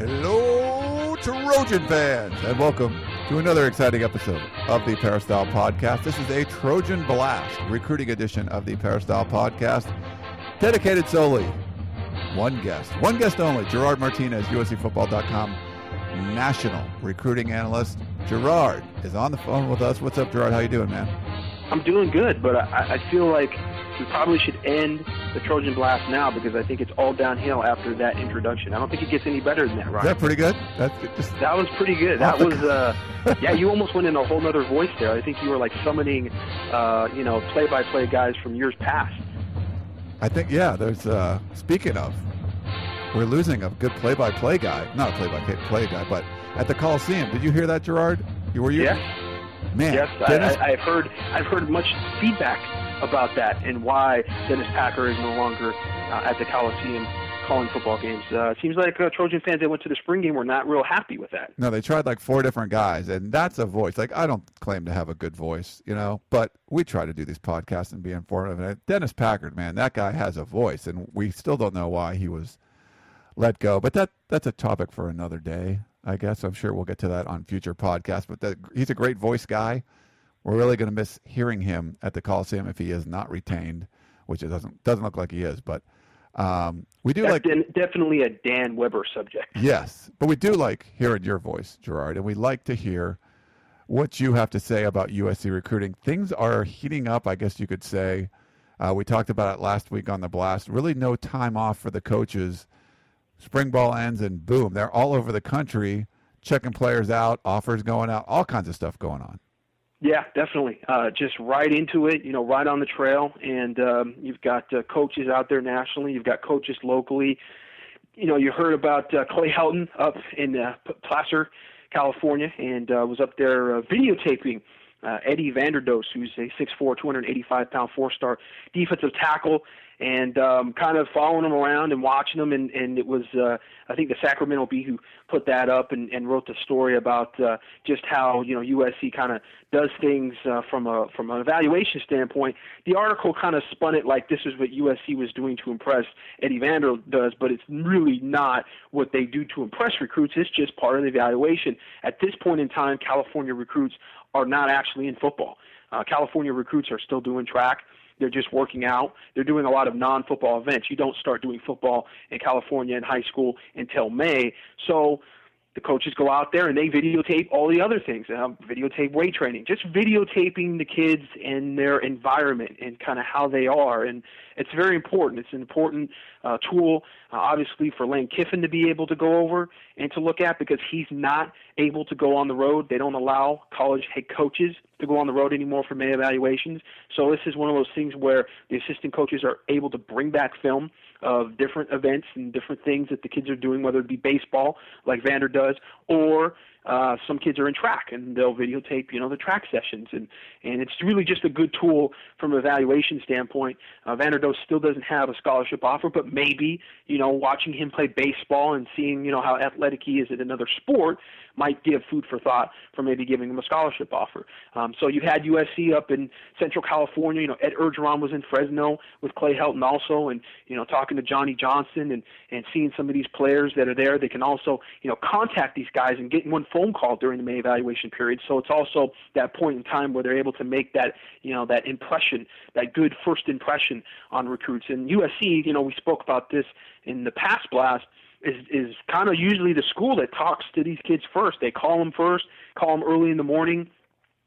Hello, Trojan fans, and welcome to another exciting episode of the Peristyle Podcast. This is a Trojan Blast recruiting edition of the Peristyle Podcast, dedicated solely one guest, one guest only, Gerard Martinez, USCFootball.com national recruiting analyst. Gerard is on the phone with us. What's up, Gerard? How you doing, man? I'm doing good, but I, I feel like we probably should end the Trojan Blast now because I think it's all downhill after that introduction. I don't think it gets any better than that, Ryan. Is that pretty good? That's just... That was pretty good. That was, uh, yeah, you almost went in a whole other voice there. I think you were like summoning, uh, you know, play-by-play guys from years past. I think, yeah, there's, uh, speaking of, we're losing a good play-by-play guy. Not a play-by-play guy, but at the Coliseum. Did you hear that, Gerard? You were you? Yes. Man, yes, Dennis, I, I, I've heard. I've heard much feedback about that and why Dennis Packer is no longer uh, at the Coliseum calling football games. Uh, seems like uh, Trojan fans that went to the spring game were not real happy with that. No, they tried like four different guys, and that's a voice. Like I don't claim to have a good voice, you know, but we try to do these podcasts and be informative. And Dennis Packer, man, that guy has a voice, and we still don't know why he was let go. But that that's a topic for another day, I guess. I'm sure we'll get to that on future podcasts. But that, he's a great voice guy. We're really going to miss hearing him at the Coliseum if he is not retained, which it doesn't doesn't look like he is. But um, we do That's like de- definitely a Dan Weber subject. yes, but we do like hearing your voice, Gerard, and we like to hear what you have to say about USC recruiting. Things are heating up, I guess you could say. Uh, we talked about it last week on the blast. Really, no time off for the coaches. Spring ball ends, and boom, they're all over the country checking players out, offers going out, all kinds of stuff going on. Yeah, definitely. Uh, just right into it, you know, right on the trail. And um, you've got uh, coaches out there nationally. You've got coaches locally. You know, you heard about uh, Clay Helton up in uh, Placer, California, and uh, was up there uh, videotaping uh, Eddie Vanderdoes, who's a 6'4", 285 pound four star defensive tackle, and um, kind of following him around and watching him. And, and it was, uh, I think, the Sacramento Bee who put that up and, and wrote the story about uh, just how you know USC kind of does things uh, from a from an evaluation standpoint. The article kind of spun it like this is what USC was doing to impress Eddie Vander does, but it's really not what they do to impress recruits. It's just part of the evaluation. At this point in time, California recruits are not actually in football. Uh, California recruits are still doing track. They're just working out. They're doing a lot of non-football events. You don't start doing football in California in high school until May. So the coaches go out there and they videotape all the other things. Um, videotape weight training, just videotaping the kids and their environment and kind of how they are. And it's very important. It's an important uh, tool, uh, obviously, for Lane Kiffin to be able to go over and to look at because he's not able to go on the road. They don't allow college head coaches to go on the road anymore for May evaluations. So this is one of those things where the assistant coaches are able to bring back film of different events and different things that the kids are doing, whether it be baseball, like Vanderdoes, or uh, some kids are in track and they'll videotape, you know, the track sessions, and and it's really just a good tool from an evaluation standpoint. Uh, Vanderdoes still doesn't have a scholarship offer, but maybe you know, watching him play baseball and seeing you know how athletic he is at another sport might give food for thought for maybe giving him a scholarship offer. Um, so you had USC up in Central California. You know, Ed Orgeron was in Fresno with Clay Helton also, and you know, talking to Johnny Johnson and and seeing some of these players that are there. They can also you know contact these guys and get one phone call during the May evaluation period. So it's also that point in time where they're able to make that you know that impression, that good first impression on recruits. And USC, you know, we spoke about this in the past blast is is kind of usually the school that talks to these kids first. They call them first, call them early in the morning,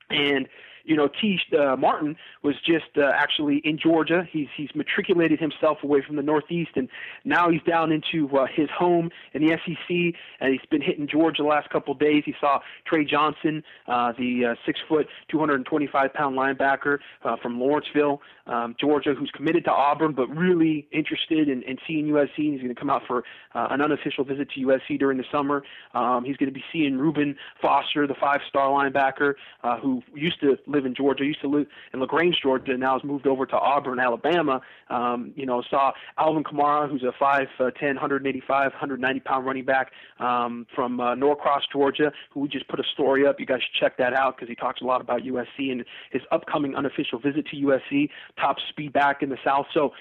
and you know, Tee Uh, Martin was just uh, actually in Georgia. He's he's matriculated himself away from the Northeast, and now he's down into uh, his home in the SEC, and he's been hitting Georgia the last couple of days. He saw Trey Johnson, uh, the uh, six foot, 225 pound linebacker uh, from Lawrenceville, um, Georgia, who's committed to Auburn, but really interested in, in seeing USC. He's going to come out for uh, an unofficial visit to USC during the summer. Um, he's going to be seeing Reuben Foster, the five star linebacker, uh, who used to live in Georgia, used to live in LaGrange, Georgia, and now has moved over to Auburn, Alabama. Um, you know, saw Alvin Kamara, who's a 5'10, uh, 185, 190 pound running back um, from uh, Norcross, Georgia, who we just put a story up. You guys should check that out because he talks a lot about USC and his upcoming unofficial visit to USC, top speed back in the South. So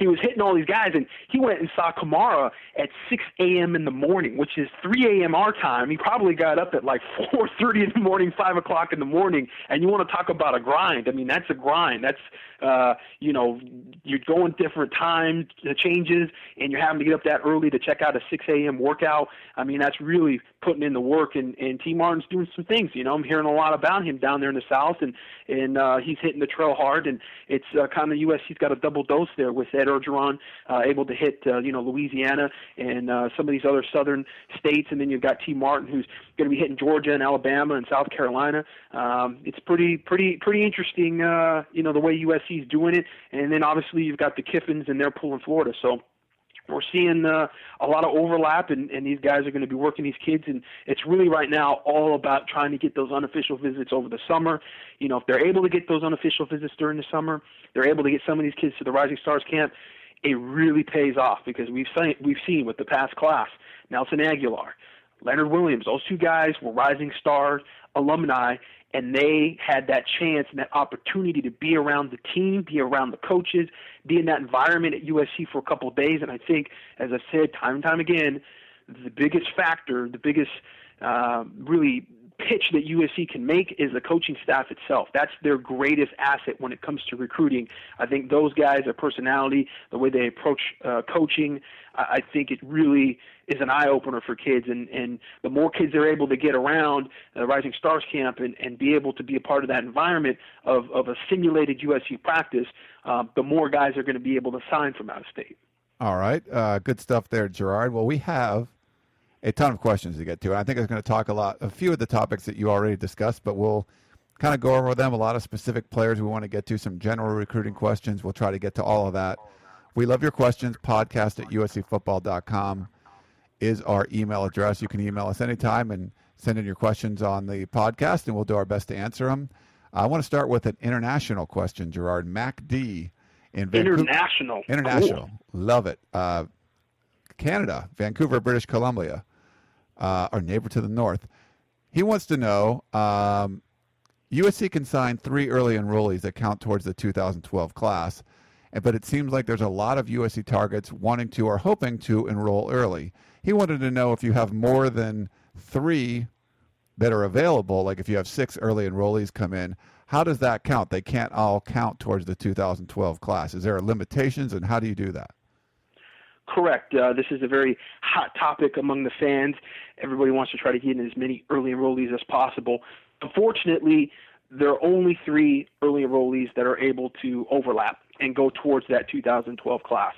he was hitting all these guys, and he went and saw Kamara at 6 a.m. in the morning, which is 3 a.m. our time. He probably got up at like 4:30 in the morning, 5 o'clock in the morning, and you want to talk about a grind? I mean, that's a grind. That's uh, you know, you're going different time changes, and you're having to get up that early to check out a 6 a.m. workout. I mean, that's really putting in the work, and and Tee Martin's doing some things. You know, I'm hearing a lot about him down there in the South, and and uh, he's hitting the trail hard, and it's uh, kind of USC's got a double dose there with Ed Orgeron uh, able to hit uh, you know Louisiana and uh, some of these other southern states, and then you've got Tee Martin who's going to be hitting Georgia and Alabama and South Carolina. Um, it's pretty pretty pretty interesting, uh, you know, the way USC's doing it, and then obviously you've got the Kiffins and they're pulling Florida, so we're seeing uh, a lot of overlap, and, and these guys are going to be working these kids, and it's really right now all about trying to get those unofficial visits over the summer. You know, if they're able to get those unofficial visits during the summer, they're able to get some of these kids to the Rising Stars camp it really pays off because we've seen we've seen with the past class, Nelson Agholor, Leonard Williams, those two guys were rising star alumni, and they had that chance and that opportunity to be around the team, be around the coaches, be in that environment at USC for a couple of days. And I think, as I've said time and time again, the biggest factor, the biggest uh, really pitch that USC can make is the coaching staff itself. That's their greatest asset when it comes to recruiting. I think those guys, their personality, the way they approach uh, coaching, I think it really is an eye opener for kids. And, and the more kids they're able to get around the Rising Stars camp and, and be able to be a part of that environment of, of a simulated USC practice, uh, the more guys are going to be able to sign from out of state. All right. Uh, good stuff there, Gerard. Well, we have a ton of questions to get to. And I think I'm going to talk a lot, a few of the topics that you already discussed, but we'll kind of go over them. A lot of specific players we want to get to, some general recruiting questions. We'll try to get to all of that. We love your questions. Podcast at uscfootball.com is our email address. You can email us anytime and send in your questions on the podcast, and we'll do our best to answer them. I want to start with an international question, Gerard. Mac D in Vancouver. International. International. Cool. Love it. Uh, Canada, Vancouver, British Columbia uh, our neighbor to the north. He wants to know um, USC can sign three early enrollees that count towards the 2012 class, but it seems like there's a lot of USC targets wanting to or hoping to enroll early. He wanted to know if you have more than three that are available, like if you have six early enrollees come in, how does that count? They can't all count towards the 2012 class. Is there limitations, and how do you do that? Correct. Uh, this is a very hot topic among the fans. Everybody wants to try to get in as many early enrollees as possible. Unfortunately, there are only three early enrollees that are able to overlap and go towards that 2012 class.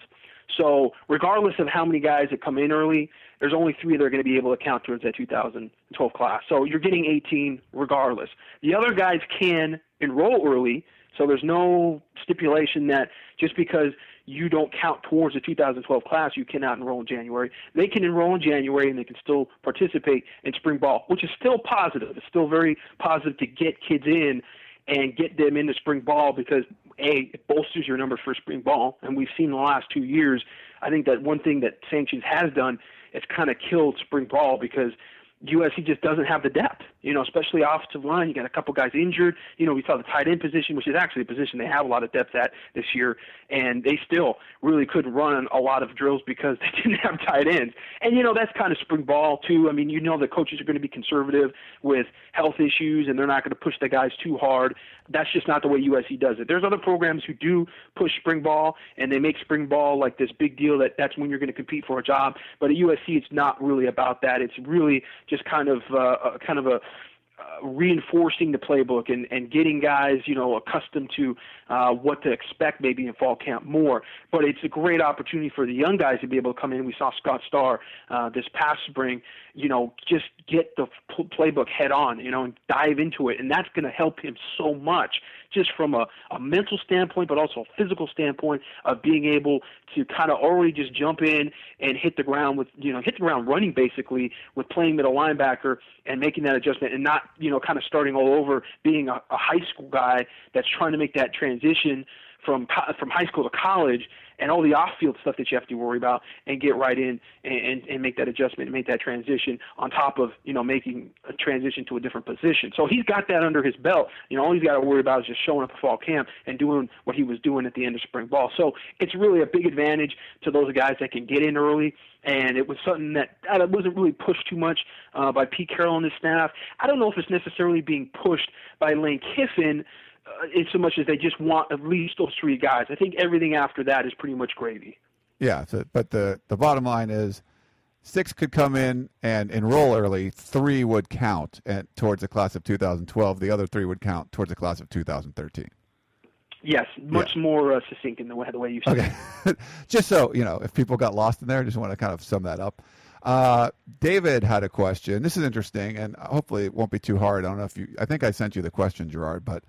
So, regardless of how many guys that come in early, there's only three that are going to be able to count towards that 2012 class. So, you're getting 18 regardless. The other guys can enroll early, so there's no stipulation that just because you don't count towards the 2012 class, you cannot enroll in January. They can enroll in January and they can still participate in spring ball, which is still positive. It's still very positive to get kids in and get them into spring ball because a it bolsters your numbers for spring ball, and we've seen the last two years. I think that one thing that sanctions has done, it's kind of killed spring ball because USC just doesn't have the depth, you know, especially offensive line. You got a couple guys injured. You know, we saw the tight end position, which is actually a position they have a lot of depth at this year, and they still really couldn't run a lot of drills because they didn't have tight ends. And you know, that's kind of spring ball too. I mean, you know, the coaches are going to be conservative with health issues, and they're not going to push the guys too hard. That's just not the way USC does it. There's other programs who do push spring ball, and they make spring ball like this big deal that that's when you're going to compete for a job. But at USC, it's not really about that. It's really just kind of uh, kind of a uh, reinforcing the playbook and, and getting guys, you know, accustomed to uh, what to expect maybe in fall camp more. But it's a great opportunity for the young guys to be able to come in. We saw Scott Starr uh, this past spring, you know, just get the playbook head on, you know, and dive into it, and that's going to help him so much just from a, a mental standpoint, but also a physical standpoint of being able to kind of already just jump in and hit the ground with, you know, hit the ground running basically with playing middle linebacker and making that adjustment and not, you know, kind of starting all over being a, a high school guy that's trying to make that transition from from high school to college and all the off-field stuff that you have to worry about, and get right in and, and, and make that adjustment and make that transition on top of you know making a transition to a different position. So he's got that under his belt. You know, all he's got to worry about is just showing up at fall camp and doing what he was doing at the end of spring ball. So it's really a big advantage to those guys that can get in early. And it was something that that wasn't really pushed too much uh, by Pete Carroll and his staff. I don't know if it's necessarily being pushed by Lane Kiffin uh, in so much as they just want at least those three guys. I think everything after that is pretty much gravy. Yeah, so, but the the bottom line is six could come in and enroll early. Three would count at, towards the class of 2012. The other three would count towards the class of 2013. Yes, much yeah. more uh, succinct in the way the way you said. Okay, just so you know, if people got lost in there, I just want to kind of sum that up. Uh, David had a question. This is interesting, and hopefully it won't be too hard. I don't know if you. I think I sent you the question, Gerard, but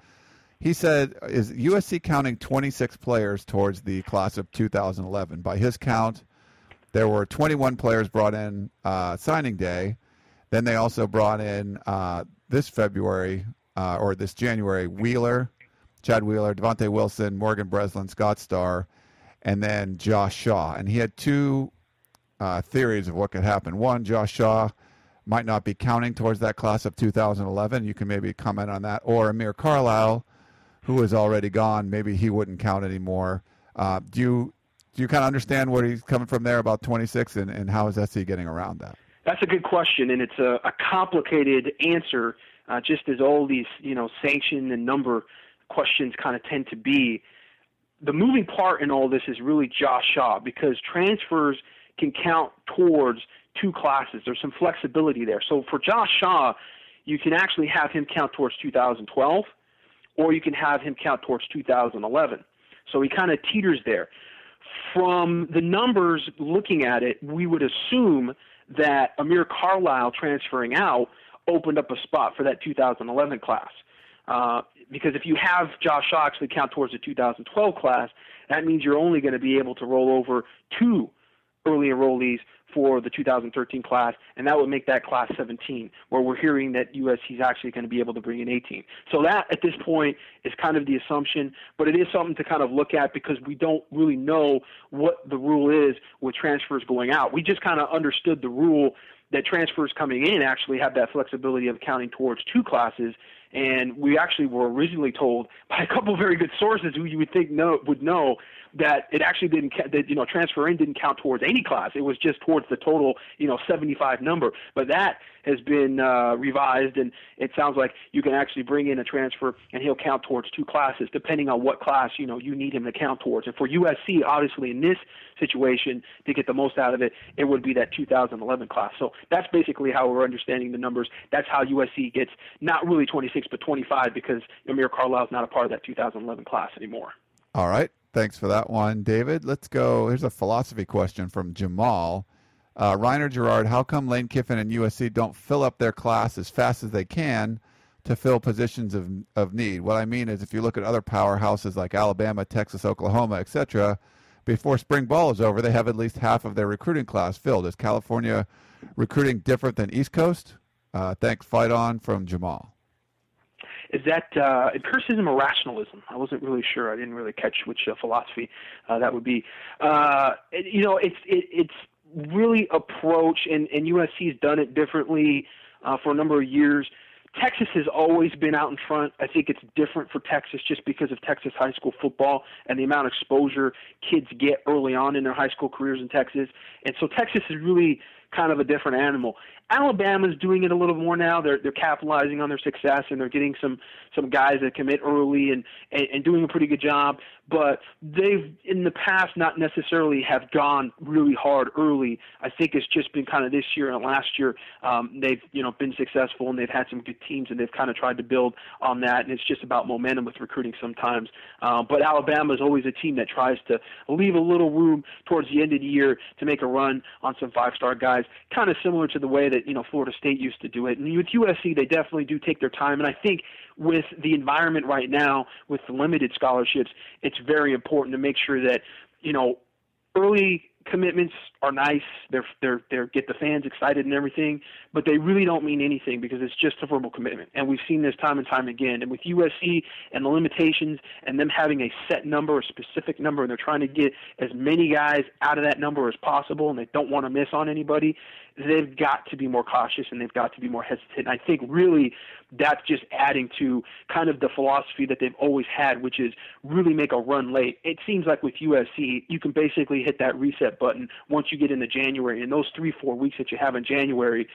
he said, "Is USC counting 26 players towards the class of 2011? By his count, there were 21 players brought in uh, signing day. Then they also brought in uh, this February uh, or this January Wheeler, Chad Wheeler, Devontae Wilson, Morgan Breslin, Scott Starr, and then Josh Shaw. And he had two uh, theories of what could happen. One, Josh Shaw." Might not be counting towards that class of 2011. You can maybe comment on that. Or Amir Carlisle, who is already gone, maybe he wouldn't count anymore. Uh, do you do you kind of understand where he's coming from there about 26, and, and how is SC getting around that? That's a good question, and it's a, a complicated answer, uh, just as all these you know sanction and number questions kind of tend to be. The moving part in all this is really Josh Shaw because transfers can count towards two classes. There's some flexibility there. So for Josh Shaw, you can actually have him count towards 2012 or you can have him count towards 2011. So he kind of teeters there. From the numbers looking at it, we would assume that Amir Carlisle transferring out opened up a spot for that 2011 class. Uh, because if you have Josh actually count towards the 2012 class, that means you're only going to be able to roll over two early enrollees for the 2013 class, and that would make that class 17, where we're hearing that USC is actually going to be able to bring in 18. So that, at this point, is kind of the assumption, but it is something to kind of look at because we don't really know what the rule is with transfers going out. We just kind of understood the rule that transfers coming in actually have that flexibility of counting towards two classes. And we actually were originally told by a couple very good sources who you would think know, would know that it actually didn't that you know transfer in didn't count towards any class. It was just towards the total you know 75 number. But that has been uh, revised, and it sounds like you can actually bring in a transfer and he'll count towards two classes depending on what class you know you need him to count towards. And for USC, obviously in this situation to get the most out of it, it would be that 2011 class. So that's basically how we're understanding the numbers. That's how USC gets not really 26 but 25 because Amir is not a part of that 2011 class anymore. All right. Thanks for that one, David. Let's go. Here's a philosophy question from Jamal. Uh, Reiner Gerard, how come Lane Kiffin and USC don't fill up their class as fast as they can to fill positions of, of need? What I mean is, if you look at other powerhouses like Alabama, Texas, Oklahoma, etc., before spring ball is over, they have at least half of their recruiting class filled. Is California recruiting different than East Coast? Uh, thanks, fight on from Jamal is that uh, empiricism or rationalism? I wasn't really sure. I didn't really catch which uh, philosophy uh, that would be. Uh, it, you know, it's it, it's really approach, and, and USC has done it differently uh, for a number of years. Texas has always been out in front. I think it's different for Texas just because of Texas high school football and the amount of exposure kids get early on in their high school careers in Texas. And so Texas is really kind of a different animal. Alabama's doing it a little more now. They're they're capitalizing on their success and they're getting some some guys that commit early and, and and doing a pretty good job. But they've in the past not necessarily have gone really hard early. I think it's just been kind of this year and last year um, they've you know been successful and they've had some good teams and they've kind of tried to build on that. And it's just about momentum with recruiting sometimes. Um, but Alabama is always a team that tries to leave a little room towards the end of the year to make a run on some five star guys, kind of similar to the way that you know Florida State used to do it. And with USC, they definitely do take their time, and I think with the environment right now, with limited scholarships, it's very important to make sure that you know early commitments are nice. They're they're they're get the fans excited and everything, but they really don't mean anything because it's just a verbal commitment. And we've seen this time and time again. And with USC and the limitations and them having a set number, a specific number, and they're trying to get as many guys out of that number as possible, and they don't want to miss on anybody they've got to be more cautious and they've got to be more hesitant. And I think really that's just adding to kind of the philosophy that they've always had, which is really make a run late. It seems like with USC, you can basically hit that reset button once you get into January. And those three, four weeks that you have in January,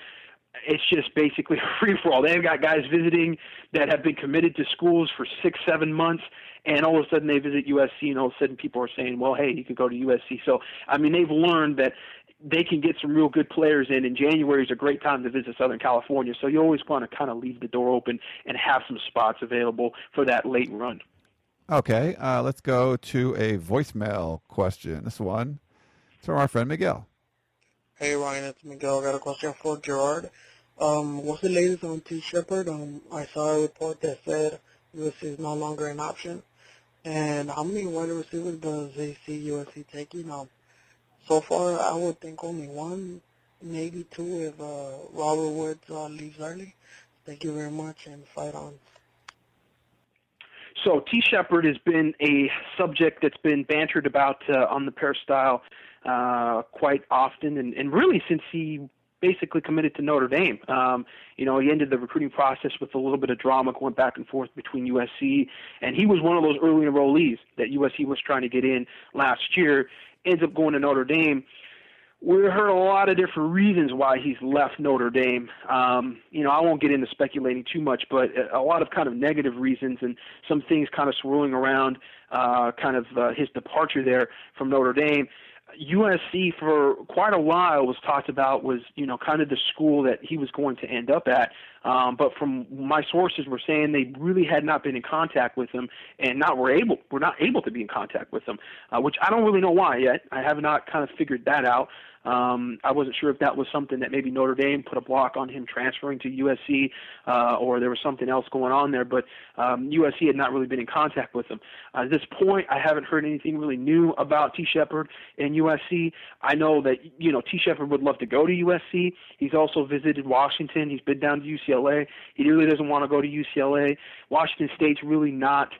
it's just basically free for all. They've got guys visiting that have been committed to schools for six, seven months, and all of a sudden they visit USC, and all of a sudden people are saying, "Well, hey, you could go to USC." So, I mean, they've learned that they can get some real good players in, and January is a great time to visit Southern California. So you always want to kind of leave the door open and have some spots available for that late run. Okay, uh, let's go to a voicemail question. This one it's from our friend Miguel. Hey Ryan, it's Miguel. I got a question for Gerard. Um, what's the latest on Tee Shepard? Um, I saw a report that said USC is no longer an option. And how many wide receivers does they see USC taking? Um, so far, I would think only one, maybe two if uh, Robert Woods uh, leaves early. Thank you very much, and fight on. So Tee Shepard has been a subject that's been bantered about uh, on the Peristyle uh, quite often, and, and really since he basically committed to Notre Dame. Um, you know, he ended the recruiting process with a little bit of drama going back and forth between USC, and he was one of those early enrollees that USC was trying to get in last year. Ends up going to Notre Dame. We heard a lot of different reasons why he's left Notre Dame. Um, you know, I won't get into speculating too much, but a lot of kind of negative reasons and some things kind of swirling around uh, kind of uh, his departure there from Notre Dame. USC for quite a while was talked about was you know kind of the school that he was going to end up at, um, but from my sources were saying they really had not been in contact with him and not were able were not able to be in contact with him, uh, which I don't really know why yet. I have not kind of figured that out. Um, I wasn't sure if that was something that maybe Notre Dame put a block on him transferring to USC, uh, or there was something else going on there. But um, USC had not really been in contact with him. Uh, at this point, I haven't heard anything really new about Tee Shepard and USC. I know that you know Tee Shepard would love to go to USC. He's also visited Washington. He's been down to UCLA. He really doesn't want to go to UCLA. Washington State's really not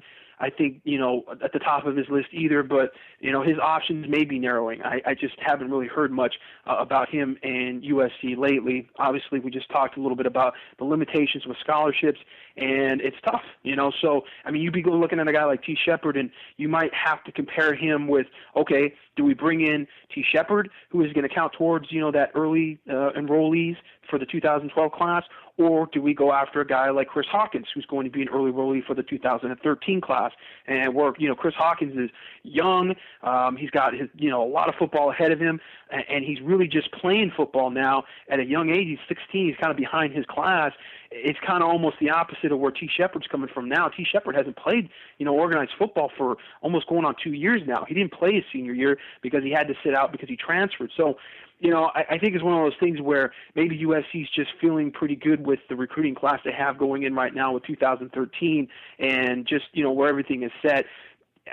I think you know at the top of his list either. But you know his options may be narrowing. I, I just haven't really heard much uh, about him and USC lately. Obviously, we just talked a little bit about the limitations with scholarships, and it's tough. You know, so I mean, you'd be looking at a guy like Tee Shepard, and you might have to compare him with okay, do we bring in Tee Shepard, who is going to count towards you know that early uh, enrollees for the 2012 class, or do we go after a guy like Chris Hawkins, who's going to be an early enrollee for the 2013 class? And where you know Chris Hawkins is young, um, he's got his you know a lot of football ahead of him, and, and he's really just playing football now at a young age. He's 16. He's kind of behind his class. It's kind of almost the opposite of where Tee Shepard's coming from now. Tee Shepard hasn't played you know organized football for almost going on two years now. He didn't play his senior year because he had to sit out because he transferred. So you know, I, I think it's one of those things where maybe USC's just feeling pretty good with the recruiting class they have going in right now with 2013, and just you know where everything is set.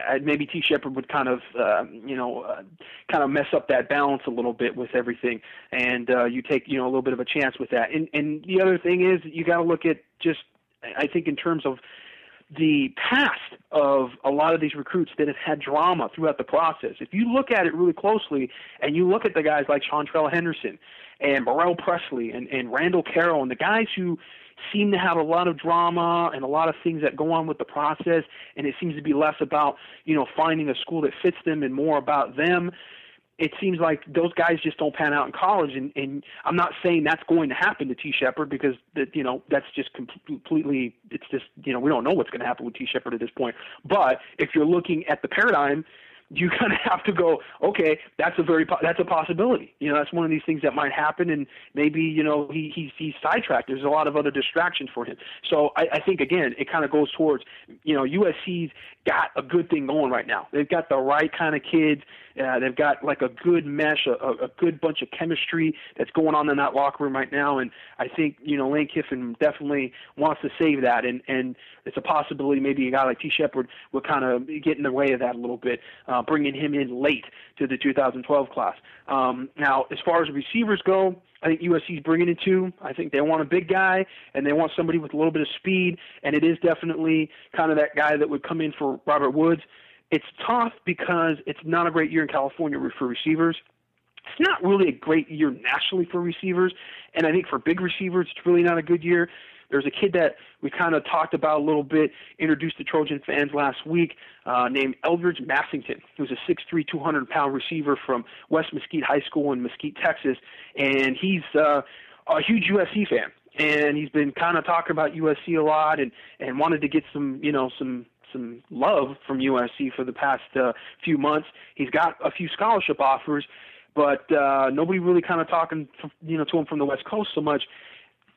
Uh, maybe Tee Shepard would kind of, uh, you know, uh, kind of mess up that balance a little bit with everything, and uh, you take, you know, a little bit of a chance with that. And and the other thing is, you got to look at just, I think, in terms of the past of a lot of these recruits that have had drama throughout the process. If you look at it really closely and you look at the guys like Seantrel Henderson and Morrell Presley and, and Randall Carroll and the guys who seem to have a lot of drama and a lot of things that go on with the process and it seems to be less about, you know, finding a school that fits them and more about them it seems like those guys just don't pan out in college. And, and I'm not saying that's going to happen to Tee Shepard because that you know that's just completely. It's just you know we don't know what's going to happen with Tee Shepard at this point. But if you're looking at the paradigm you kind of have to go, okay, that's a very that's a possibility. You know, that's one of these things that might happen, and maybe you know he he's he's sidetracked. There's a lot of other distractions for him. So I, I think again, it kind of goes towards you know USC's got a good thing going right now. They've got the right kind of kids. Uh, they've got like a good mesh, a, a good bunch of chemistry that's going on in that locker room right now. And I think you know Lane Kiffin definitely wants to save that, and and it's a possibility maybe a guy like Tee Shepard would kind of get in the way of that a little bit, uh, bringing him in late to the 2012 class. Um, now, as far as receivers go. I think USC's bringing it to. I think they want a big guy and they want somebody with a little bit of speed, and it is definitely kind of that guy that would come in for Robert Woods. It's tough because it's not a great year in California for receivers. It's not really a great year nationally for receivers, and I think for big receivers, it's really not a good year. There's a kid that we kind of talked about a little bit, introduced to Trojan fans last week, uh, named Eldridge Massington, who's a 6'3", 200 pound receiver from West Mesquite High School in Mesquite, Texas, and he's uh, a huge USC fan. And he's been kind of talking about USC a lot, and and wanted to get some, you know, some some love from USC for the past uh, few months. He's got a few scholarship offers, but uh, nobody really kind of talking, you know, to him from the West Coast so much.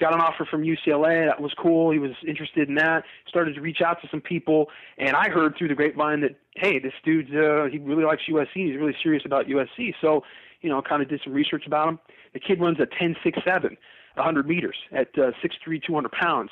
Got an offer from UCLA. That was cool. He was interested in that. Started to reach out to some people, and I heard through the grapevine that hey, this dude uh, he really likes USC. He's really serious about USC. So, you know, kind of did some research about him. The kid runs a ten six seven, a 100 meters at uh, 6'3", 200 pounds.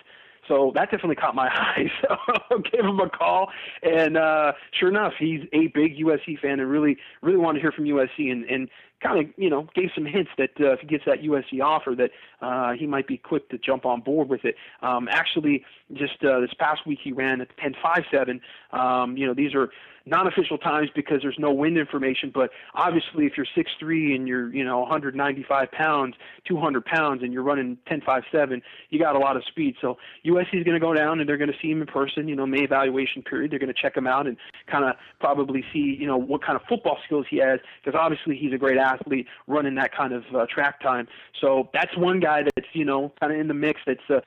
So that definitely caught my eye. So gave him a call, and uh, sure enough, he's a big USC fan and really, really wanted to hear from USC, and, and kind of, you know, gave some hints that uh, if he gets that USC offer, that uh, he might be quick to jump on board with it. Um, actually, just uh, this past week, he ran at 10.57. Um, you know, these are non-official times because there's no wind information. But obviously, if you're 6'3 and you're you know 195 pounds, 200 pounds, and you're running 10.57, you got a lot of speed. So USC is going to go down and they're going to see him in person. You know, May evaluation period. They're going to check him out and kind of probably see you know what kind of football skills he has because obviously he's a great running that kind of uh, track time. So that's one guy that's you know kind of in the mix. That's uh,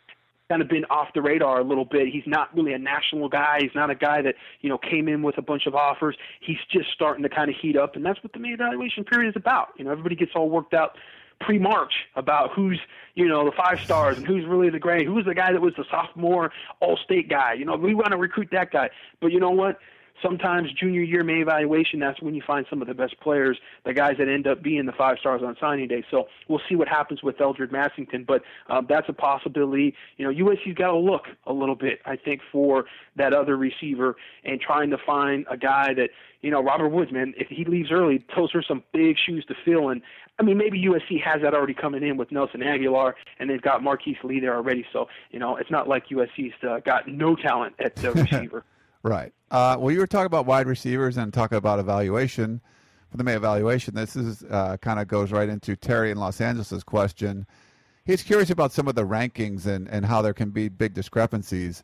kind of been off the radar a little bit. He's not really a national guy. He's not a guy that you know came in with a bunch of offers. He's just starting to kind of heat up, and that's what the May evaluation period is about. You know, everybody gets all worked out pre-March about who's you know the five stars and who's really the great, who's the guy that was the sophomore All-State guy. You know, we want to recruit that guy, but you know what? Sometimes junior year May evaluation, that's when you find some of the best players, the guys that end up being the five stars on signing day. So we'll see what happens with Eldridge Massington, but um, that's a possibility. You know, USC's got to look a little bit, I think, for that other receiver and trying to find a guy that, you know, Robert Woods, man, if he leaves early, those are some big shoes to fill. And I mean, maybe USC has that already coming in with Nelson Agholor, and they've got Marquise Lee there already. So, you know, it's not like USC's uh, got no talent at the receiver. Right. Uh, well, you were talking about wide receivers and talking about evaluation for the May evaluation. This is uh, kind of goes right into Terry in Los Angeles's question. He's curious about some of the rankings and, and how there can be big discrepancies.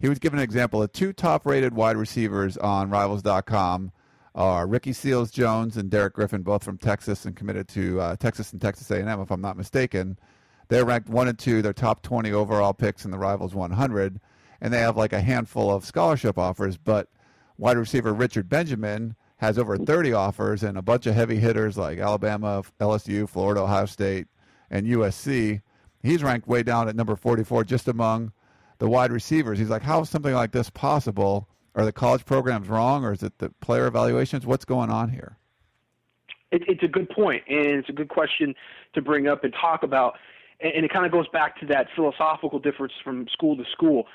He was given an example. of two top-rated wide receivers on Rivals.com are Ricky Seals Jones and Derek Griffin, both from Texas and committed to uh, Texas and Texas A&M, if I'm not mistaken. They're ranked one and two. They're top 20 overall picks in the Rivals 100 and they have like a handful of scholarship offers. But wide receiver Richard Benjamin has over 30 offers and a bunch of heavy hitters like Alabama, LSU, Florida, Ohio State, and USC. He's ranked way down at number 44 just among the wide receivers. He's like, how is something like this possible? Are the college programs wrong, or is it the player evaluations? What's going on here? It, it's a good point, and it's a good question to bring up and talk about. And it kind of goes back to that philosophical difference from school to school.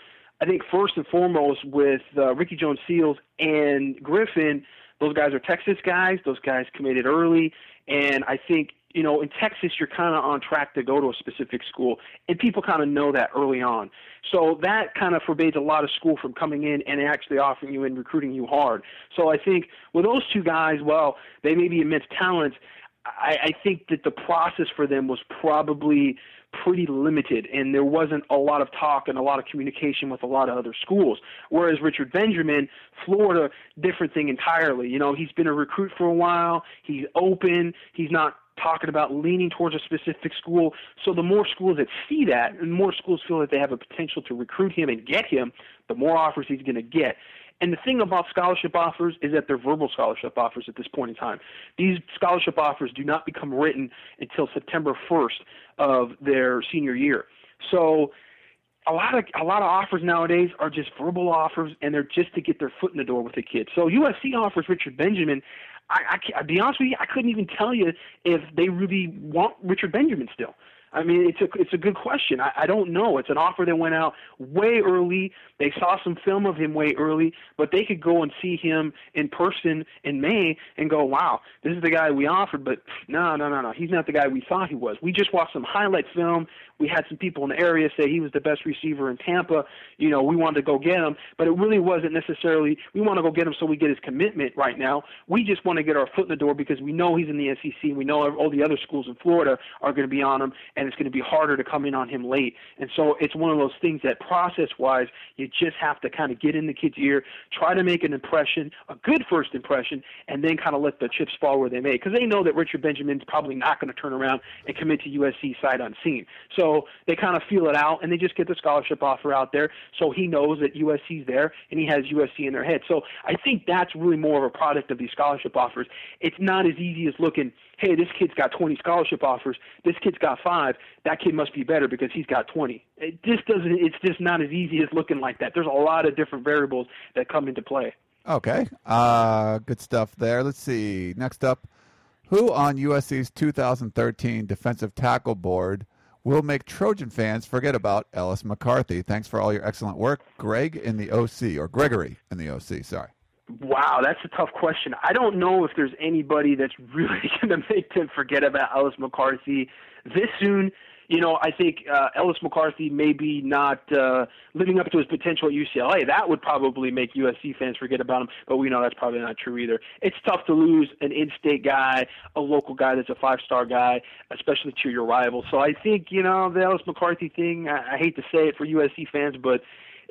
I think first and foremost with uh, Ricky Jones Seals and Griffin, those guys are Texas guys. Those guys committed early, and I think you know in Texas you're kind of on track to go to a specific school, and people kind of know that early on. So that kind of forbids a lot of school from coming in and actually offering you and recruiting you hard. So I think with those two guys, well, they may be immense talents. I, I think that the process for them was probably pretty limited, and there wasn't a lot of talk and a lot of communication with a lot of other schools. Whereas Richard Benjamin, Florida, different thing entirely. You know, he's been a recruit for a while. He's open. He's not talking about leaning towards a specific school. So the more schools that see that, and more schools feel that they have a potential to recruit him and get him, the more offers he's going to get. And the thing about scholarship offers is that they're verbal scholarship offers at this point in time. These scholarship offers do not become written until September 1st of their senior year. So a lot of a lot of offers nowadays are just verbal offers, and they're just to get their foot in the door with the kid. So USC offers Richard Benjamin. I, I, I'll be honest with you, I couldn't even tell you if they really want Richard Benjamin still. I mean, it's a it's a good question. I, I don't know. It's an offer that went out way early. They saw some film of him way early, but they could go and see him in person in May and go, "Wow, this is the guy we offered." But no, no, no, no. He's not the guy we thought he was. We just watched some highlight film. We had some people in the area say he was the best receiver in Tampa. You know, we wanted to go get him, but it really wasn't necessarily. We want to go get him so we get his commitment right now. We just want to get our foot in the door because we know he's in the SEC. We know all the other schools in Florida are going to be on him and it's going to be harder to come in on him late. And so it's one of those things that process wise, you just have to kind of get in the kid's ear, try to make an impression, a good first impression, and then kind of let the chips fall where they may. Because they know that Richard Benjamin's probably not going to turn around and commit to USC sight unseen. So they kind of feel it out and they just get the scholarship offer out there. So he knows that USC's there and he has USC in their head. So I think that's really more of a product of these scholarship offers. It's not as easy as looking, hey, this kid's got 20 scholarship offers, this kid's got five that kid must be better because he's got 20. It just doesn't. It's just not as easy as looking like that. There's a lot of different variables that come into play. Okay, uh, good stuff there. Let's see. Next up, who on USC's 2013 defensive tackle board will make Trojan fans forget about Ellis McCarthy? Thanks for all your excellent work, Greg in the OC or Gregory in the OC. Sorry. Wow, that's a tough question. I don't know if there's anybody that's really going to make them forget about Ellis McCarthy this soon you know, I think uh, Ellis McCarthy maybe not uh, living up to his potential at UCLA. That would probably make USC fans forget about him, but we know that's probably not true either. It's tough to lose an in-state guy, a local guy that's a five-star guy, especially to your rival. So I think you know the Ellis McCarthy thing. I, I hate to say it for USC fans, but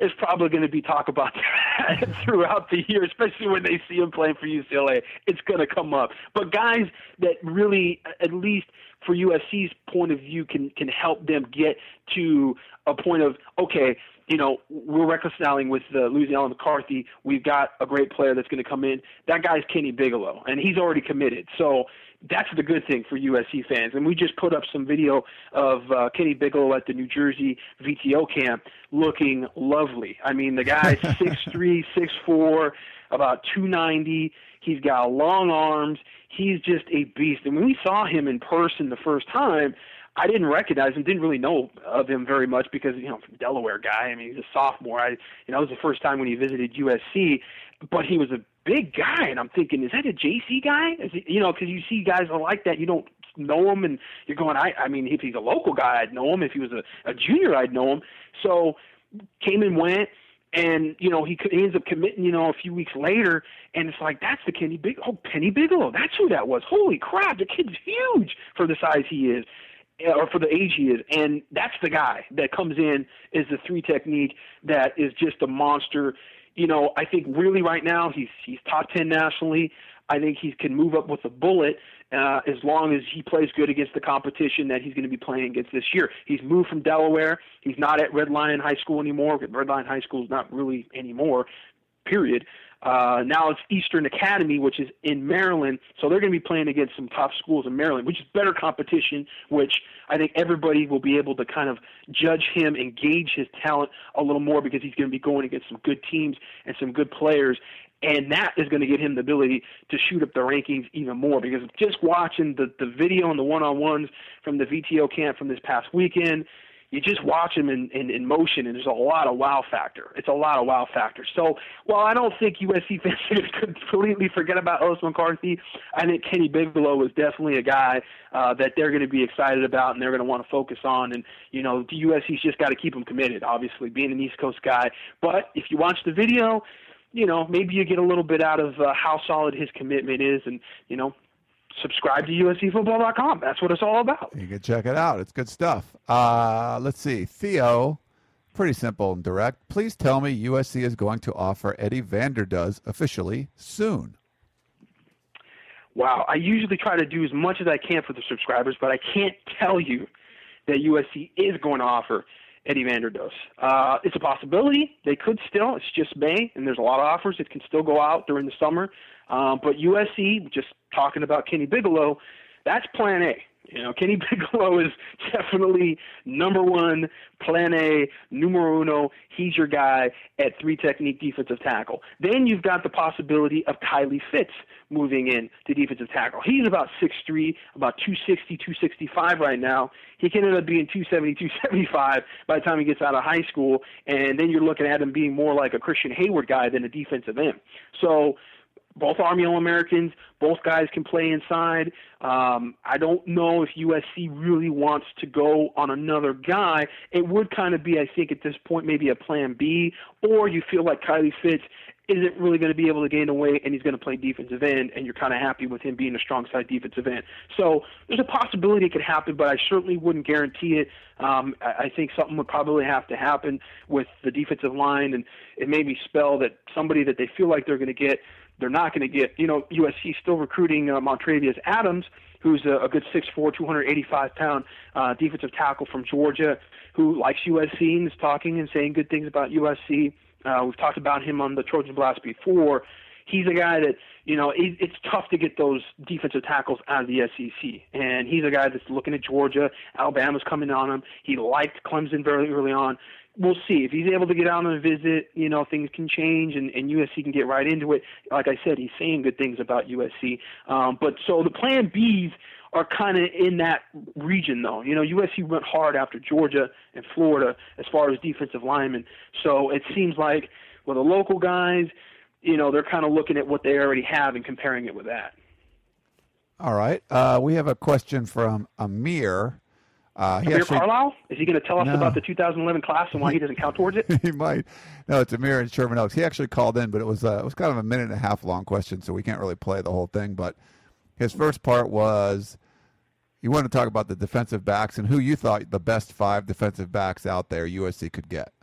there's probably going to be talk about that throughout the year, especially when they see him playing for UCLA. It's going to come up. But guys that really, at least for USC's point of view, can can help them get to a point of okay, you know, we're reconciling with uh, losing Ellis McCarthy. We've got a great player that's going to come in. That guy's Kenny Bigelow, and he's already committed. So that's the good thing for USC fans. And we just put up some video of uh, Kenny Bigelow at the New Jersey VTO camp looking lovely. I mean, the guy's six three, six four, about 290. He's got long arms. He's just a beast. And when we saw him in person the first time, I didn't recognize him, didn't really know of him very much because you know, from Delaware guy. I mean, he's a sophomore. I, you know, it was the first time when he visited USC, but he was a big guy, and I'm thinking, is that a JC guy? Is you know, because you see guys like that, you don't know him, and you're going, I, I mean, if he's a local guy, I'd know him. If he was a, a junior, I'd know him. So came and went. And you know he, he ends up committing you know a few weeks later. And it's like that's the kenny big oh penny bigelow. That's who that was. Holy crap. The kid's huge for the size he is uh, or for the age he is. And that's the guy that comes in is the three technique that is just a monster you know i think really right now he's he's top 10 nationally i think he can move up with a bullet uh, as long as he plays good against the competition that he's going to be playing against this year. He's moved from Delaware. He's not at Red Lion High School anymore. Red Lion High School is not really anymore, period. Uh, now it's Eastern Academy, which is in Maryland. So they're going to be playing against some tough schools in Maryland, which is better competition, which I think everybody will be able to kind of judge him and gauge his talent a little more because he's going to be going against some good teams and some good players and that is going to give him the ability to shoot up the rankings even more because just watching the the video and the one on ones from the VTO camp from this past weekend, you just watch him in, in, in motion, and there's a lot of wow factor. It's a lot of wow factor. So while I don't think USC fans should completely forget about Ellis McCarthy, I think Kenny Bigelow is definitely a guy uh, that they're going to be excited about and they're going to want to focus on. And you know, the USC's just got to keep him committed. Obviously, being an East Coast guy, but if you watch the video you know, maybe you get a little bit out of uh, how solid his commitment is, and you know, subscribe to USCFootball.com. That's what it's all about. You can check it out. It's good stuff. Uh, let's see. Theo, pretty simple and direct. Please tell me USC is going to offer Eddie Vanderdoes officially soon. Wow. I usually try to do as much as I can for the subscribers, but I can't tell you that USC is going to offer Eddie Vanderdoes. Uh, it's a possibility. They could still. It's just May, and there's a lot of offers. It can still go out during the summer. Um, but USC, just talking about Kenny Bigelow, that's Plan A. You know, Kenny Bigelow is definitely number one, plan A, numero uno. He's your guy at three technique defensive tackle. Then you've got the possibility of Kylie Fitts moving in to defensive tackle. He's about 6'3, about 260, 265 right now. He can end up being 270, 275 by the time he gets out of high school. And then you're looking at him being more like a Christian Hayward guy than a defensive end. So both Army All Americans. Both guys can play inside. Um, I don't know if USC really wants to go on another guy. It would kind of be, I think, at this point, maybe a plan B, or you feel like Kylie Fitts isn't really going to be able to gain weight and he's going to play defensive end, and you're kind of happy with him being a strong side defensive end. So there's a possibility it could happen, but I certainly wouldn't guarantee it. Um, I, I think something would probably have to happen with the defensive line, and it may be spell that somebody that they feel like they're going to get they're not going to get. You know, USC still recruiting uh, Montravius Adams, who's a, a good 6'4", 285 pound uh, defensive tackle from Georgia, who likes USC and is talking and saying good things about USC. Uh, we've talked about him on the Trojan Blast before. He's a guy that you know it, it's tough to get those defensive tackles out of the SEC, and he's a guy that's looking at Georgia. Alabama's coming on him. He liked Clemson very early on we'll see if he's able to get out on a visit. You know, things can change, and, and USC can get right into it. Like I said, he's saying good things about USC. Um, but so the Plan Bs are kind of in that region, though. You know, USC went hard after Georgia and Florida as far as defensive linemen. So it seems like with the local guys, you know, they're kind of looking at what they already have and comparing it with that. All right. Uh, we have a question from Amir. Uh, he actually, Carlisle? Is he going to tell us no. about the 2011 class and why he doesn't count towards it? he might. No, it's Amir and Sherman Oaks. He actually called in, but it was uh, it was kind of a minute and a half long question, so we can't really play the whole thing. But his first part was you want to talk about the defensive backs and who you thought the best five defensive backs out there USC could get.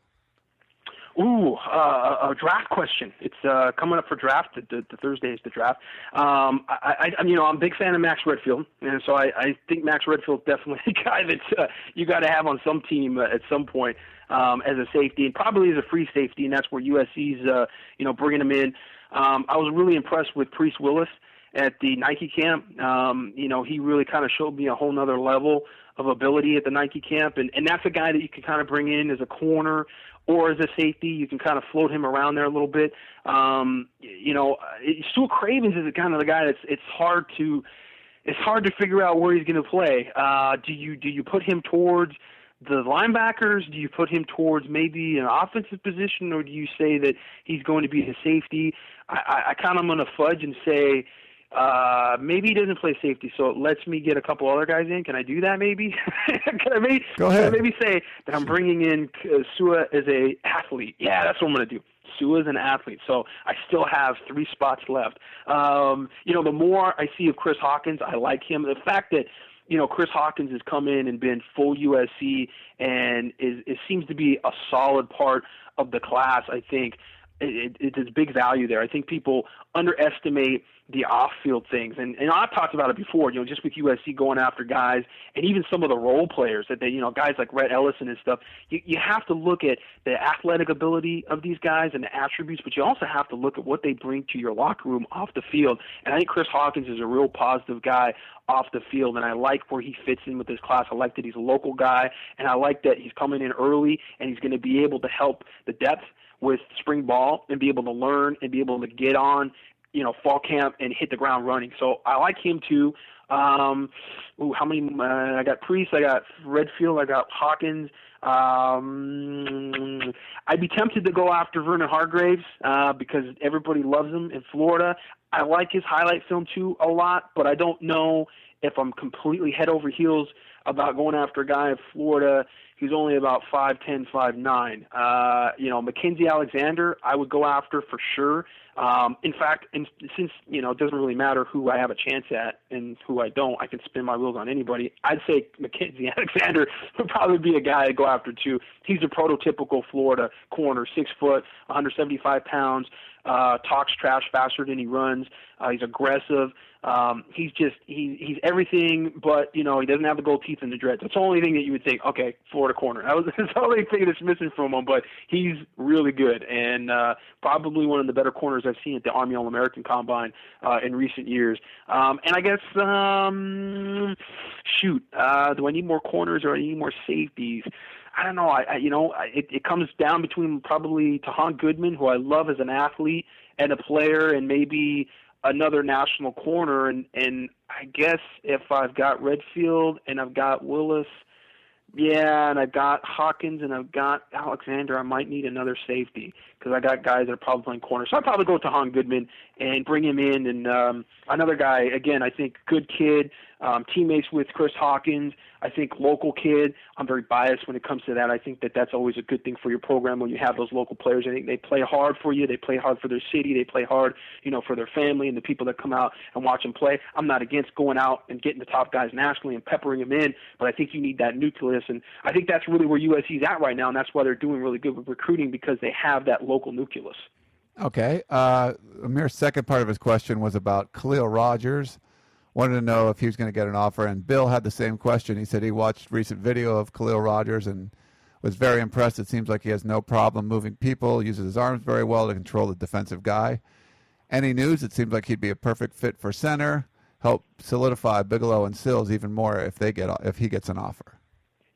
Ooh, uh, a draft question. It's uh, coming up for draft. The, the, the Thursday is the draft. Um, I, I, you know, I'm a big fan of Max Redfield, and so I, I think Max Redfield's definitely a guy that uh, you got to have on some team uh, at some point um, as a safety, and probably as a free safety, and that's where USC's, uh, you know, bringing him in. Um, I was really impressed with Priest Willis at the Nike camp. Um, you know, he really kind of showed me a whole nother level of ability at the Nike camp, and and that's a guy that you can kind of bring in as a corner or as a safety. You can kind of float him around there a little bit. Um, you know, Sua Cravens is the kind of the guy that's it's hard to it's hard to figure out where he's going to play. Uh, do you do you put him towards the linebackers? Do you put him towards maybe an offensive position, or do you say that he's going to be a safety? I, I, I kind of going to fudge and say uh, maybe he doesn't play safety, so it lets me get a couple other guys in. Can I do that? Maybe. can I maybe? Go ahead. maybe say that I'm bringing in uh, Sua as a athlete? Yeah, that's what I'm going to do. Sua is an athlete, so I still have three spots left. Um, you know, the more I see of Chris Hawkins, I like him. The fact that you know Chris Hawkins has come in and been full USC and is it seems to be a solid part of the class. I think it, it, it's big value there. I think people underestimate the off-field things, and and I've talked about it before. You know, just with USC going after guys, and even some of the role players that they, you know, guys like Rhett Ellison and stuff. You you have to look at the athletic ability of these guys and the attributes, but you also have to look at what they bring to your locker room off the field. And I think Chris Hawkins is a real positive guy off the field, and I like where he fits in with this class. I like that he's a local guy, and I like that he's coming in early, and he's going to be able to help the depth with spring ball and be able to learn and be able to get on, you know, fall camp and hit the ground running. So I like him too. Um, ooh, how many? Uh, I got Priest, I got Redfield, I got Hawkins. Um, I'd be tempted to go after Vernon Hargreaves uh, because everybody loves him in Florida. I like his highlight film too a lot, but I don't know if I'm completely head over heels about going after a guy in Florida who's only about five ten, five nine. Uh, you know, Mackensie Alexander, I would go after for sure. Um, in fact, and since you know it doesn't really matter who I have a chance at and who I don't, I can spin my wheels on anybody. I'd say Mackensie Alexander would probably be a guy to go after too. He's a prototypical Florida corner, six foot, 175 pounds, uh, talks trash faster than he runs. Uh, he's aggressive. Um, he's just he he's everything, but you know he doesn't have the gold teeth and the dreads. That's the only thing that you would think. Okay, Florida corner. That was that's the only thing that's missing from him. But he's really good and uh, probably one of the better corners I've seen at the Army All American Combine uh, in recent years. Um, and I guess um, shoot, uh, do I need more corners or do I need more safeties? I don't know. I, I you know, it, it comes down between probably Tahaan Goodman, who I love as an athlete and a player, and maybe another national corner. And and I guess if I've got Redfield and I've got Willis, yeah, and I've got Hawkins and I've got Alexander, I might need another safety because I got guys that are probably playing corner. So I'd probably go to Han Goodman and bring him in. And um, another guy, again, I think good kid, um, teammates with Chris Hawkins. I think local kid. I'm very biased when it comes to that. I think that that's always a good thing for your program when you have those local players. I think they play hard for you. They play hard for their city. They play hard, you know, for their family and the people that come out and watch them play. I'm not against going out and getting the top guys nationally and peppering them in, but I think you need that nucleus. And I think that's really where USC's at right now, and that's why they're doing really good with recruiting because they have that local nucleus. Okay. Uh, Amir's second part of his question was about Khaliel Rodgers. Wanted to know if he was going to get an offer, and Bill had the same question. He said he watched recent video of Khaliel Rodgers and was very impressed. It seems like he has no problem moving people, uses his arms very well to control the defensive guy. Any news? It seems like he'd be a perfect fit for center. Help solidify Bigelow and Sills even more if they get if he gets an offer.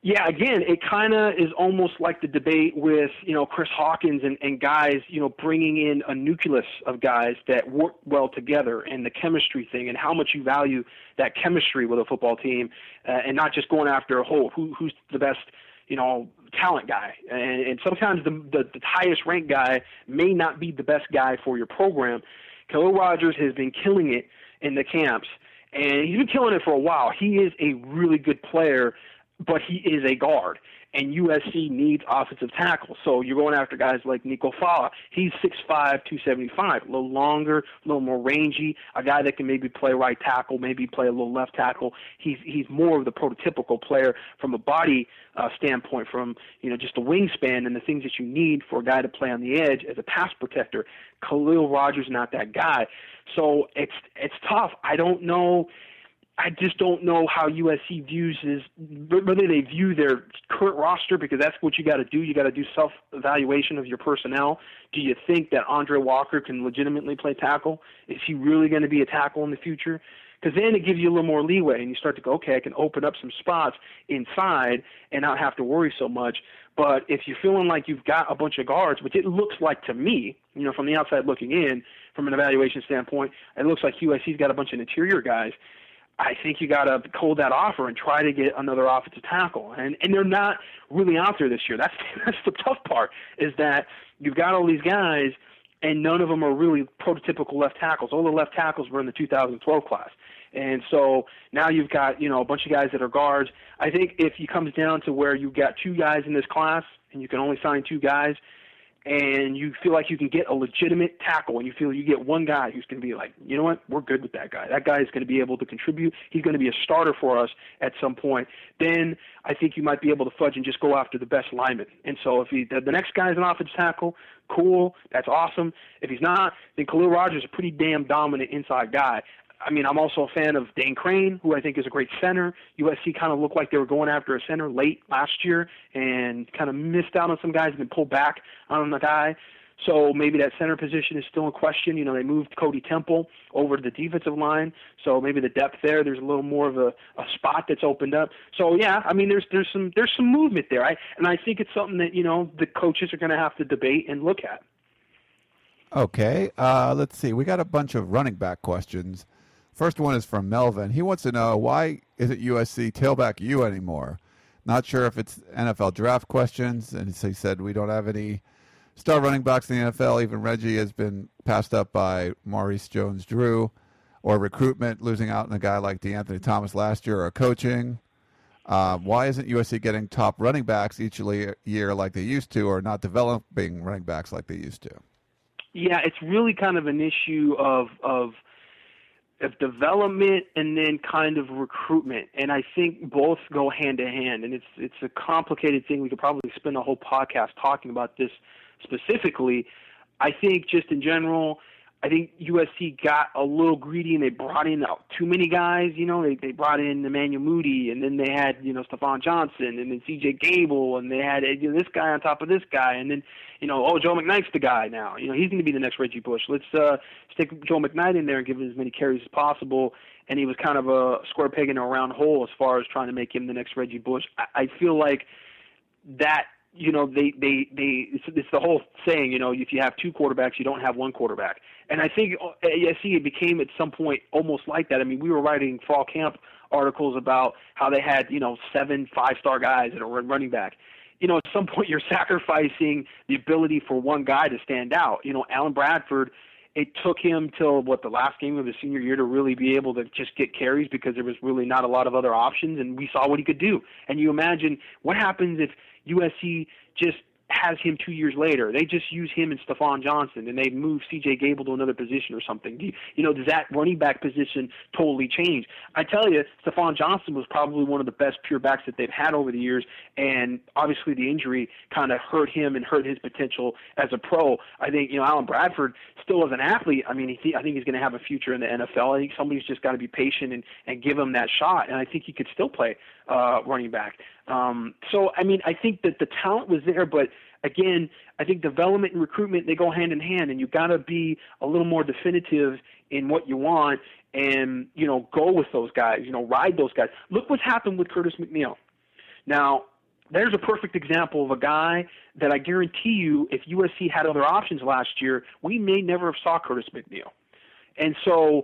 Yeah, again, it kind of is almost like the debate with you know Chris Hawkins and, and guys, you know, bringing in a nucleus of guys that work well together, and the chemistry thing, and how much you value that chemistry with a football team, uh, and not just going after a whole who who's the best, you know, talent guy. And, and sometimes the, the the highest ranked guy may not be the best guy for your program. Khaliel Rodgers has been killing it in the camps, and he's been killing it for a while. He is a really good player but he is a guard, and USC needs offensive tackle. So you're going after guys like Nico Falah. He's 6'5", 275, a little longer, a little more rangy, a guy that can maybe play right tackle, maybe play a little left tackle. He's he's more of the prototypical player from a body uh, standpoint, from you know just a wingspan and the things that you need for a guy to play on the edge as a pass protector. Khaliel Rodgers not that guy, so it's it's tough. I don't know I just don't know how USC views is whether they view their current roster because that's what you got to do. You got to do self evaluation of your personnel. Do you think that Aundrey Walker can legitimately play tackle? Is he really going to be a tackle in the future? Because then it gives you a little more leeway, and you start to go, okay, I can open up some spots inside and not have to worry so much. But if you're feeling like you've got a bunch of guards, which it looks like to me, you know, from the outside looking in, from an evaluation standpoint, it looks like USC's got a bunch of interior guys I think you got to hold that offer and try to get another offensive tackle. And and they're not really out there this year. That's that's the tough part is that you've got all these guys and none of them are really prototypical left tackles. All the left tackles were in the 2012 class. And so now you've got, you know, a bunch of guys that are guards. I think if it comes down to where you've got two guys in this class and you can only sign two guys, and you feel like you can get a legitimate tackle and you feel you get one guy who's going to be like, you know what, we're good with that guy. That guy is going to be able to contribute. He's going to be a starter for us at some point. Then I think you might be able to fudge and just go after the best lineman. And so if he, the, the next guy is an offensive tackle, cool, that's awesome. If he's not, then Khaliel Rodgers is a pretty damn dominant inside guy. I mean, I'm also a fan of Dane Crane, who I think is a great center. USC kind of looked like they were going after a center late last year and kind of missed out on some guys and then pulled back on the guy. So maybe that center position is still in question. You know, they moved Cody Temple over to the defensive line, so maybe the depth there. There's a little more of a, a spot that's opened up. So yeah, I mean, there's there's some there's some movement there. I and I think it's something that you know the coaches are going to have to debate and look at. Okay, uh, let's see. We got a bunch of running back questions. First one is from Melvin. He wants to know why isn't USC tailback you anymore? Not sure if it's NFL draft questions, and he said we don't have any star running backs in the NFL. Even Reggie has been passed up by Maurice Jones-Drew, or recruitment, losing out on a guy like De'Anthony Thomas last year, or coaching. Uh, why isn't USC getting top running backs each year like they used to, or not developing running backs like they used to? Yeah, it's really kind of an issue of of of development and then kind of recruitment, and I think both go hand in hand. And it's it's a complicated thing. We could probably spend a whole podcast talking about this specifically. I think just in general, I think USC got a little greedy and they brought in too many guys. You know, they they brought in Emmanuel Moody and then they had you know Stafon Johnson and then C.J. Gable and they had you know, this guy on top of this guy and then you know oh Joe McKnight's the guy now. You know he's going to be the next Reggie Bush. Let's uh, stick Joe McKnight in there and give him as many carries as possible. And he was kind of a square peg in a round hole as far as trying to make him the next Reggie Bush. I, I feel like that you know they they they it's, it's the whole saying you know if you have two quarterbacks you don't have one quarterback and I think uh, I see it became at some point almost like that. I mean, we were writing fall camp articles about how they had you know seven five star guys that are running back. You know, at some point you're sacrificing the ability for one guy to stand out. You know, Allen Bradford. It took him till what the last game of his senior year to really be able to just get carries because there was really not a lot of other options, and we saw what he could do. And you imagine what happens if USC just has him two years later. They just use him and Stafon Johnson, and they move C.J. Gable to another position or something. You, you know, does that running back position totally change? I tell you, Stafon Johnson was probably one of the best pure backs that they've had over the years, and obviously the injury kind of hurt him and hurt his potential as a pro. I think you know Allen Bradford still as an athlete. I mean, he, I think he's going to have a future in the NFL. I think somebody's just got to be patient and and give him that shot, and I think he could still play uh, running back. Um, so I mean, I think that the talent was there, but again, I think development and recruitment they go hand in hand, and you got to be a little more definitive in what you want, and you know, go with those guys. You know, ride those guys. Look what's happened with Curtis McNeil. Now, there's a perfect example of a guy that I guarantee you, if USC had other options last year, we may never have saw Curtis McNeil. And so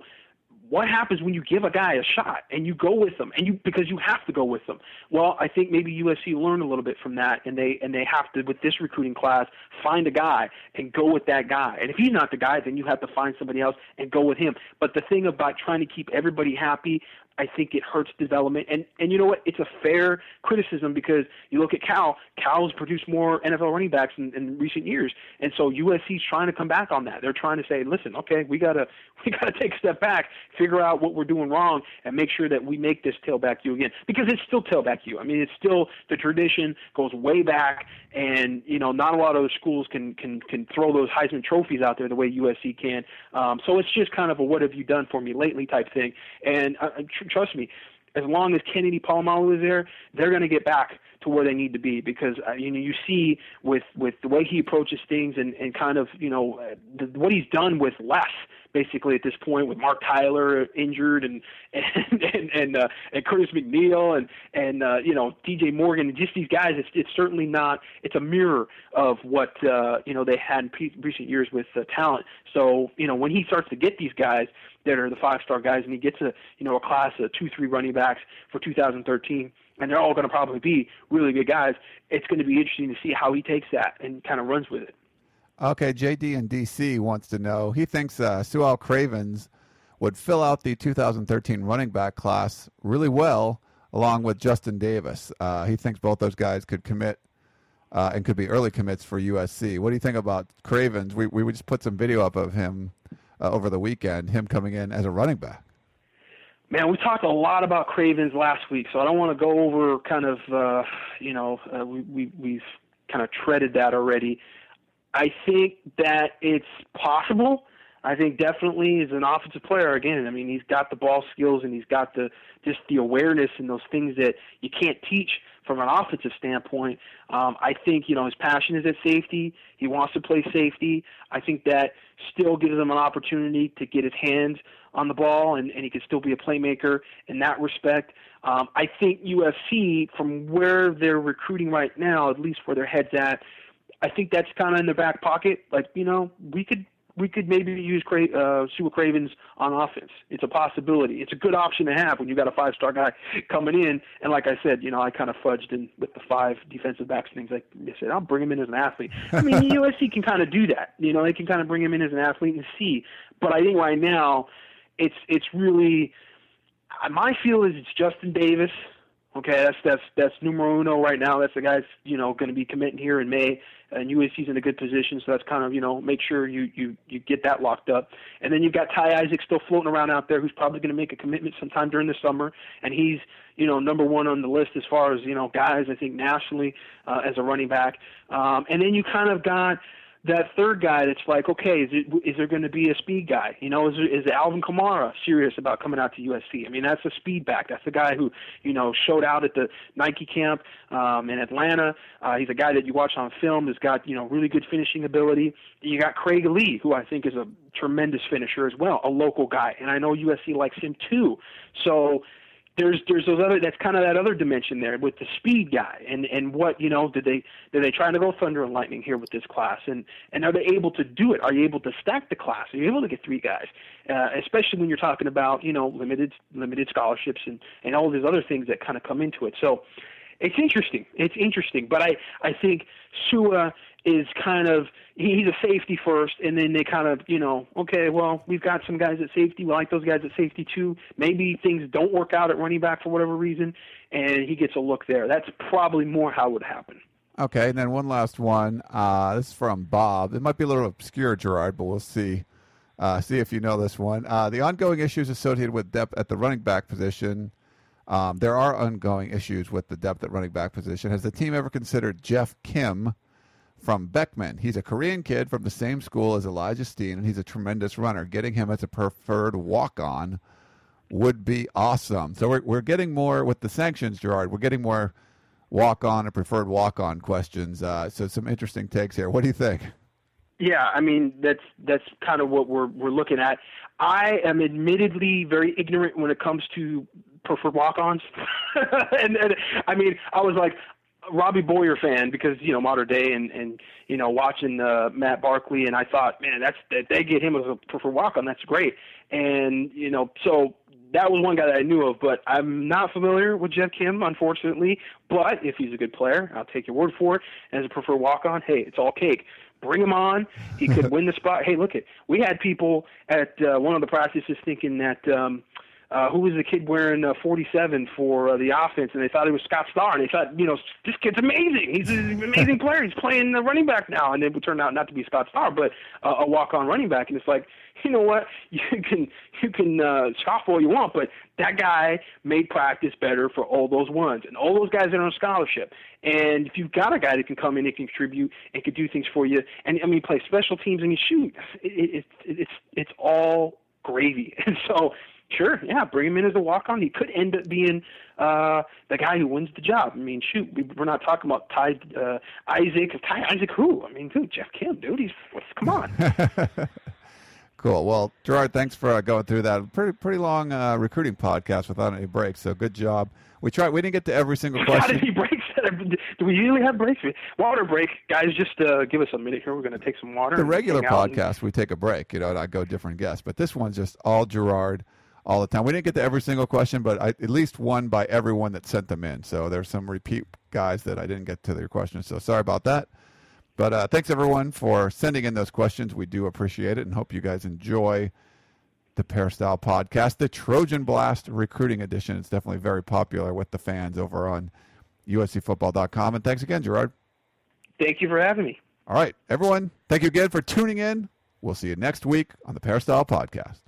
what happens when you give a guy a shot and you go with them and you because you have to go with them? Well i think maybe usc learned a little bit from that and they and they have to with this recruiting class find a guy and go with that guy. And if he's not the guy then you have to find somebody else and go with him. But the thing about trying to keep everybody happy I think it hurts development. And and you know what? It's a fair criticism because you look at Cal. Cal's produced more NFL running backs in, in recent years, and so USC's trying to come back on that. They're trying to say, listen, okay, we gotta we gotta take a step back, figure out what we're doing wrong, and make sure that we make this tailback you again because it's still tailback you. I mean, it's still the tradition goes way back, and you know, not a lot of other schools can can can throw those Heisman trophies out there the way USC can. Um, so it's just kind of a what have you done for me lately type thing, and. Uh, trust me, as long as Kennedy Polamalu is there, they're going to get back to where they need to be because uh, you know you see with with the way he approaches things and and kind of you know uh, the, what he's done with less basically at this point with Marc Tyler injured and and and and, uh, and Curtis McNeil and and uh, you know DJ Morgan and just these guys it's it's certainly not it's a mirror of what uh, you know they had in pre- recent years with uh, talent. So you know when he starts to get these guys that are the five star guys, and he gets a you know a class of two three running backs for 2013, and they're all going to probably be really good guys. It's going to be interesting to see how he takes that and kind of runs with it. Okay, JD in DC wants to know. He thinks uh, Cravens would fill out the 2013 running back class really well, along with Justin Davis. Uh, he thinks both those guys could commit uh, and could be early commits for USC. What do you think about Cravens? We we just put some video up of him uh, over the weekend, him coming in as a running back. Man, we talked a lot about Cravens last week, so I don't want to go over kind of, uh, you know, uh, we, we, we've kind of treaded that already. I think that it's possible. I think definitely as an offensive player, again, I mean, he's got the ball skills and he's got the just the awareness and those things that you can't teach from an offensive standpoint. Um, I think you know his passion is at safety. He wants to play safety. I think that still gives him an opportunity to get his hands on the ball, and, and he can still be a playmaker in that respect. Um, I think USC, from where they're recruiting right now, at least where their heads at, I think that's kind of in their back pocket. Like you know, we could we could maybe use Cra- uh, Sua Cravens on offense. It's a possibility. It's a good option to have when you got a five star guy coming in. And like I said, you know, I kind of fudged in with the five defensive backs and things. Like I said, I'll bring him in as an athlete. I mean, USC can kind of do that. You know, they can kind of bring him in as an athlete and see. But I think right now, it's it's really my feel is it's Justin Davis Okay, that's that's that's numero uno right now. That's the guy's you know going to be committing here in May, and USC's in a good position. So that's kind of you know make sure you you you get that locked up. And then you've got Ty Isaac still floating around out there, who's probably going to make a commitment sometime during the summer, and he's you know number one on the list as far as you know guys I think nationally uh, as a running back. Um, and then you kind of got that third guy that's like, okay, is, it, is there going to be a speed guy? You know, is, is Alvin Kamara serious about coming out to USC? I mean, that's a speed back. That's the guy who, you know, showed out at the Nike camp um, in Atlanta. Uh, he's a guy that you watch on film. Has got you know really good finishing ability. You got Craig Lee, who I think is a tremendous finisher as well, a local guy, and I know USC likes him too. So there's there's those other that's kind of that other dimension there with the speed guy and and what you know did they did they try to go thunder and lightning here with this class? And and are they able to do it? Are you able to stack the class? Are you able to get three guys? Uh, especially when you're talking about you know limited limited scholarships and and all these other things that kind of come into it. So it's interesting. It's interesting. But i i think Sua is kind of he's a safety first, and then they kind of you know okay, well we've got some guys at safety, we like those guys at safety too. Maybe things don't work out at running back for whatever reason, and he gets a look there. That's probably more how it would happen. Okay, and then one last one. Uh, this is from Bob. It might be a little obscure, Gerard, but we'll see. Uh, see if you know this one. Uh, the ongoing issues associated with depth at the running back position. Um, there are ongoing issues with the depth at running back position. Has the team ever considered Jeff Kim? From Beckman. He's a Korean kid from the same school as Elijah Steen, and he's a tremendous runner. Getting him as a preferred walk on would be awesome. So we're, we're getting more with the sanctions, Gerard. We're getting more walk on and preferred walk on questions. Uh, so some interesting takes here. What do you think? Yeah, I mean that's that's kind of what we're we're looking at. I am admittedly very ignorant when it comes to preferred walk-ons, and, and I mean I was like Robbie Boyer fan because you know modern day and and you know watching uh, Matt Barkley and I thought man that's that they get him as a preferred walk on that's great. And you know so that was one guy that I knew of but I'm not familiar with Jeff Kim unfortunately. But if he's a good player I'll take your word for it. As a preferred walk on hey it's all cake. Bring him on. He could win the spot. Hey look it. We had people at uh, one of the practices thinking that um uh, who was the kid wearing uh, 47 for uh, the offense, and they thought he was Scott Starr, and they thought, you know, this kid's amazing. He's an amazing player. He's playing the running back now, and it would turn out not to be Scott Starr, but uh, a walk-on running back. And it's like, you know what? You can you can uh, scoff all you want, but that guy made practice better for all those ones, and all those guys that are on scholarship. And if you've got a guy that can come in and contribute and can do things for you, and I mean, play special teams, and you shoot, it, it, it, it's it's all gravy. And so Sure, yeah, bring him in as a walk on. He could end up being uh, the guy who wins the job. I mean, shoot, we, we're not talking about Ty uh, Isaac. Ty Isaac who? I mean, dude, Jeff Kim, dude. He's come on. cool. Well, Gerard, thanks for uh, going through that pretty pretty long uh, recruiting podcast without any breaks. So good job. We tried. We didn't get to every single question. How did breaks? Do we usually have breaks? Water break, guys. Just uh, give us a minute here. We're going to take some water. The regular podcast, and... we take a break. You know, and I go different guests. But this one's just all Gerard all the time. We didn't get to every single question, but I, at least one by everyone that sent them in. So there's some repeat guys that I didn't get to their questions. So sorry about that. But uh, thanks everyone for sending in those questions. We do appreciate it and hope you guys enjoy the Peristyle podcast, the Trojan Blast Recruiting Edition. It's definitely very popular with the fans over on USCFootball.com. And thanks again, Gerard. Thank you for having me. All right, everyone. Thank you again for tuning in. We'll see you next week on the Peristyle podcast.